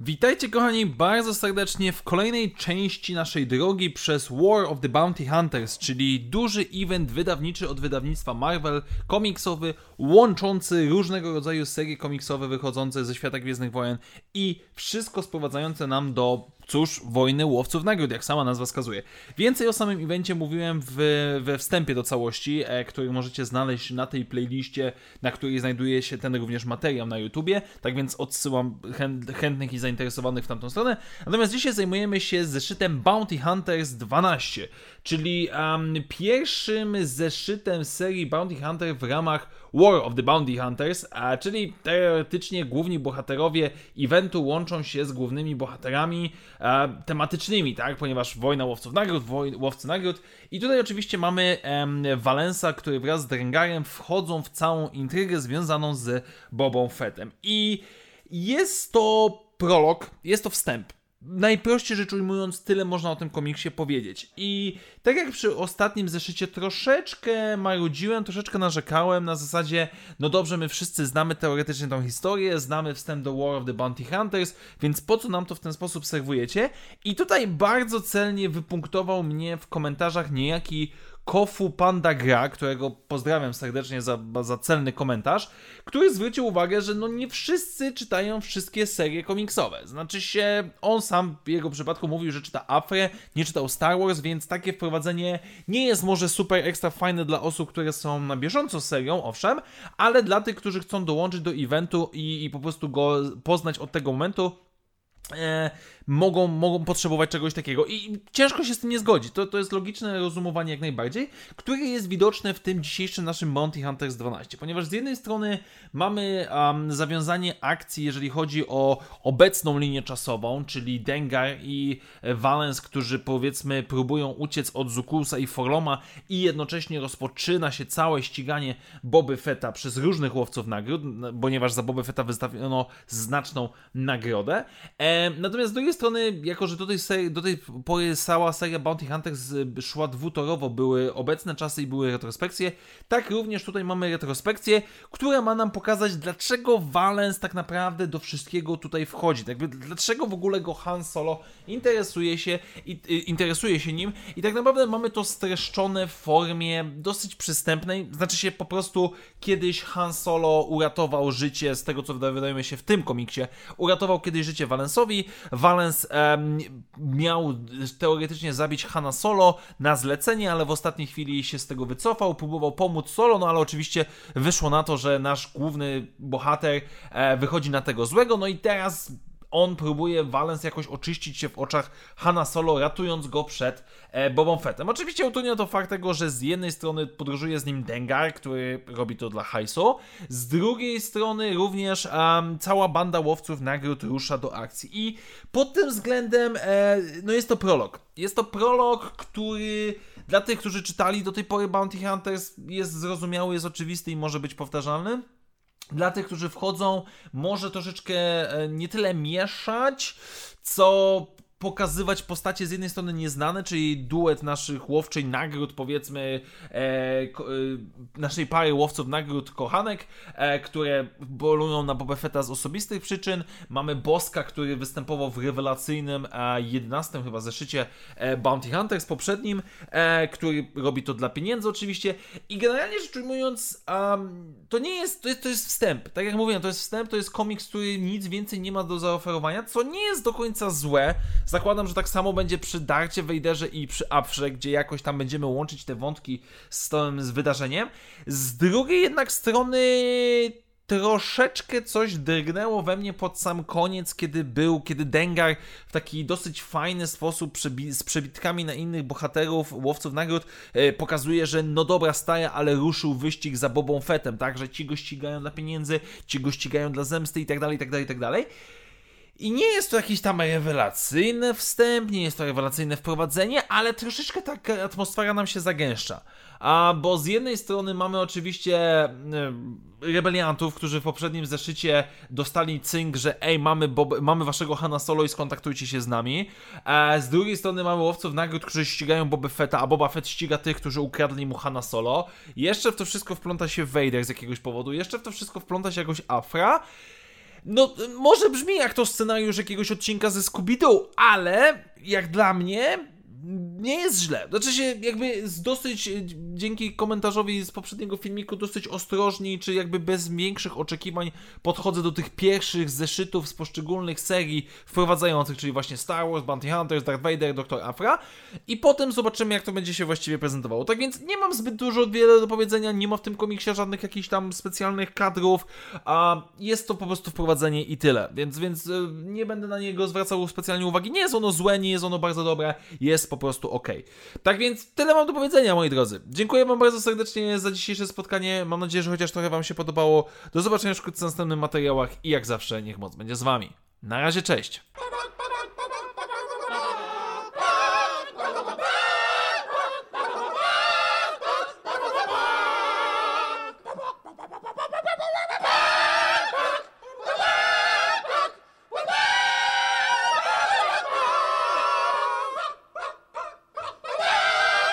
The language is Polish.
Witajcie kochani bardzo serdecznie w kolejnej części naszej drogi przez War of the Bounty Hunters, czyli duży event wydawniczy od wydawnictwa Marvel, komiksowy, łączący różnego rodzaju serie komiksowe wychodzące ze świata Gwiezdnych Wojen i wszystko sprowadzające nam do cóż, wojny łowców nagród, jak sama nazwa wskazuje. Więcej o samym evencie mówiłem w, we wstępie do całości, e, który możecie znaleźć na tej playliście, na której znajduje się ten również materiał na YouTubie, tak więc odsyłam chęt, chętnych i zainteresowanych w tamtą stronę. Natomiast dzisiaj zajmujemy się zeszytem Bounty Hunters 12, czyli um, pierwszym zeszytem serii Bounty Hunter w ramach War of the Bounty Hunters, a czyli teoretycznie główni bohaterowie eventu łączą się z głównymi bohaterami e, tematycznymi, tak? Ponieważ wojna łowców nagród, woj, łowcy nagród. I tutaj oczywiście mamy em, Valensa, który wraz z Drengarem wchodzą w całą intrygę związaną z Bobą Fettem. I jest to prolog, jest to wstęp najprościej rzecz ujmując, tyle można o tym komiksie powiedzieć. I tak jak przy ostatnim zeszycie troszeczkę marudziłem, troszeczkę narzekałem na zasadzie, no dobrze, my wszyscy znamy teoretycznie tą historię, znamy wstęp do War of the Bounty Hunters, więc po co nam to w ten sposób serwujecie? I tutaj bardzo celnie wypunktował mnie w komentarzach niejaki Kofu Panda Gra, którego pozdrawiam serdecznie za, za celny komentarz, który zwrócił uwagę, że no nie wszyscy czytają wszystkie serie komiksowe. Znaczy się, on sam w jego przypadku mówił, że czyta Afre, nie czytał Star Wars, więc takie wprowadzenie nie jest może super ekstra fajne dla osób, które są na bieżąco serią, owszem, ale dla tych, którzy chcą dołączyć do eventu i, i po prostu go poznać od tego momentu, E, mogą, mogą potrzebować czegoś takiego. I ciężko się z tym nie zgodzić. To, to jest logiczne rozumowanie jak najbardziej, które jest widoczne w tym dzisiejszym naszym Monty Hunters 12. Ponieważ z jednej strony mamy um, zawiązanie akcji, jeżeli chodzi o obecną linię czasową, czyli Dengar i Valens, którzy powiedzmy próbują uciec od Zukusa i Forloma i jednocześnie rozpoczyna się całe ściganie Boby Fetta przez różnych łowców nagród, ponieważ za Boby Fetta wystawiono znaczną nagrodę. E, natomiast z drugiej strony, jako że do tej, serii, do tej pory cała seria Bounty Hunters szła dwutorowo, były obecne czasy i były retrospekcje, tak również tutaj mamy retrospekcję, która ma nam pokazać, dlaczego Valens tak naprawdę do wszystkiego tutaj wchodzi. Tak, dlaczego w ogóle go Han Solo interesuje się, i, interesuje się nim. I tak naprawdę mamy to streszczone w formie dosyć przystępnej, znaczy się po prostu kiedyś Han Solo uratował życie, z tego co wydaje się w tym komiksie, uratował kiedyś życie Valensowi, Valens um, miał teoretycznie zabić Hanna Solo na zlecenie, ale w ostatniej chwili się z tego wycofał, próbował pomóc Solo, no ale oczywiście wyszło na to, że nasz główny bohater e, wychodzi na tego złego, no i teraz on próbuje Valens jakoś oczyścić się w oczach Hanna Solo, ratując go przed e, Bobą Fettem. Oczywiście utrudnia to fakt tego, że z jednej strony podróżuje z nim Dengar, który robi to dla hajsu, z drugiej strony również cała banda łowców nagród rusza do akcji. I pod tym względem, e, no jest to prolog. Jest to prolog, który dla tych, którzy czytali do tej pory Bounty Hunters jest zrozumiały, jest oczywisty i może być powtarzalny. Dla tych, którzy wchodzą, może troszeczkę e, nie tyle mieszać, co pokazywać postacie z jednej strony nieznane, czyli duet naszych łowczej nagród, powiedzmy, e, e, naszej pary łowców nagród kochanek, e, które bolują na Boba Fetta z osobistych przyczyn. Mamy Boska, który występował w rewelacyjnym e, 11 chyba zeszycie e, Bounty Hunters poprzednim, e, który robi to dla pieniędzy oczywiście. I generalnie rzecz ujmując, um, to nie jest to, jest, to jest wstęp. Tak jak mówiłem, to jest wstęp, to jest komiks, który nic więcej nie ma do zaoferowania, co nie jest do końca złe Zakładam, że tak samo będzie przy Darcie Vaderze i przy Apfrze, gdzie jakoś tam będziemy łączyć te wątki z tym z wydarzeniem. Z drugiej jednak strony troszeczkę coś drgnęło we mnie pod sam koniec, kiedy był, kiedy Dengar w taki dosyć fajny sposób z przebitkami na innych bohaterów, łowców nagród, e, pokazuje, że no dobra, staje, ale ruszył wyścig za Bobą Fettem, tak, że ci go ścigają dla pieniędzy, ci go ścigają dla zemsty i tak dalej, i tak dalej, i tak dalej. I nie jest to jakiś tam rewelacyjny wstęp, nie jest to rewelacyjne wprowadzenie, ale troszeczkę tak atmosfera nam się zagęszcza. A bo z jednej strony mamy oczywiście e, rebeliantów, którzy w poprzednim zeszycie dostali cynk, że ej, mamy, Bob, mamy waszego Hanna Solo i skontaktujcie się z nami. A z drugiej strony mamy łowców nagród, którzy ścigają Boba Fetta, a Boba Fett ściga tych, którzy ukradli mu Hanna Solo. Jeszcze w to wszystko wpląta się Vader z jakiegoś powodu, jeszcze w to wszystko wpląta się jakoś Afra. No, może brzmi jak to scenariusz jakiegoś odcinka ze Scooby-Doo, ale jak dla mnie nie jest źle. Znaczy się jakby dosyć, dzięki komentarzowi z poprzedniego filmiku, dosyć ostrożnie, czy jakby bez większych oczekiwań podchodzę do tych pierwszych zeszytów z poszczególnych serii wprowadzających, czyli właśnie Star Wars, Bounty Hunters, Darth Vader, Dr. Afra i potem zobaczymy, jak to będzie się właściwie prezentowało. Tak więc nie mam zbyt dużo wiele do powiedzenia, nie ma w tym komiksie żadnych jakichś tam specjalnych kadrów, a jest to po prostu wprowadzenie i tyle, więc, więc e, nie będę na niego zwracał specjalnie uwagi. Nie jest ono złe, nie jest ono bardzo dobre, po prostu ok. Tak więc tyle mam do powiedzenia, moi drodzy. Dziękuję Wam bardzo serdecznie za dzisiejsze spotkanie. Mam nadzieję, że chociaż trochę Wam się podobało. Do zobaczenia wkrótce w następnych materiałach i jak zawsze, niech moc będzie z Wami. Na razie, cześć!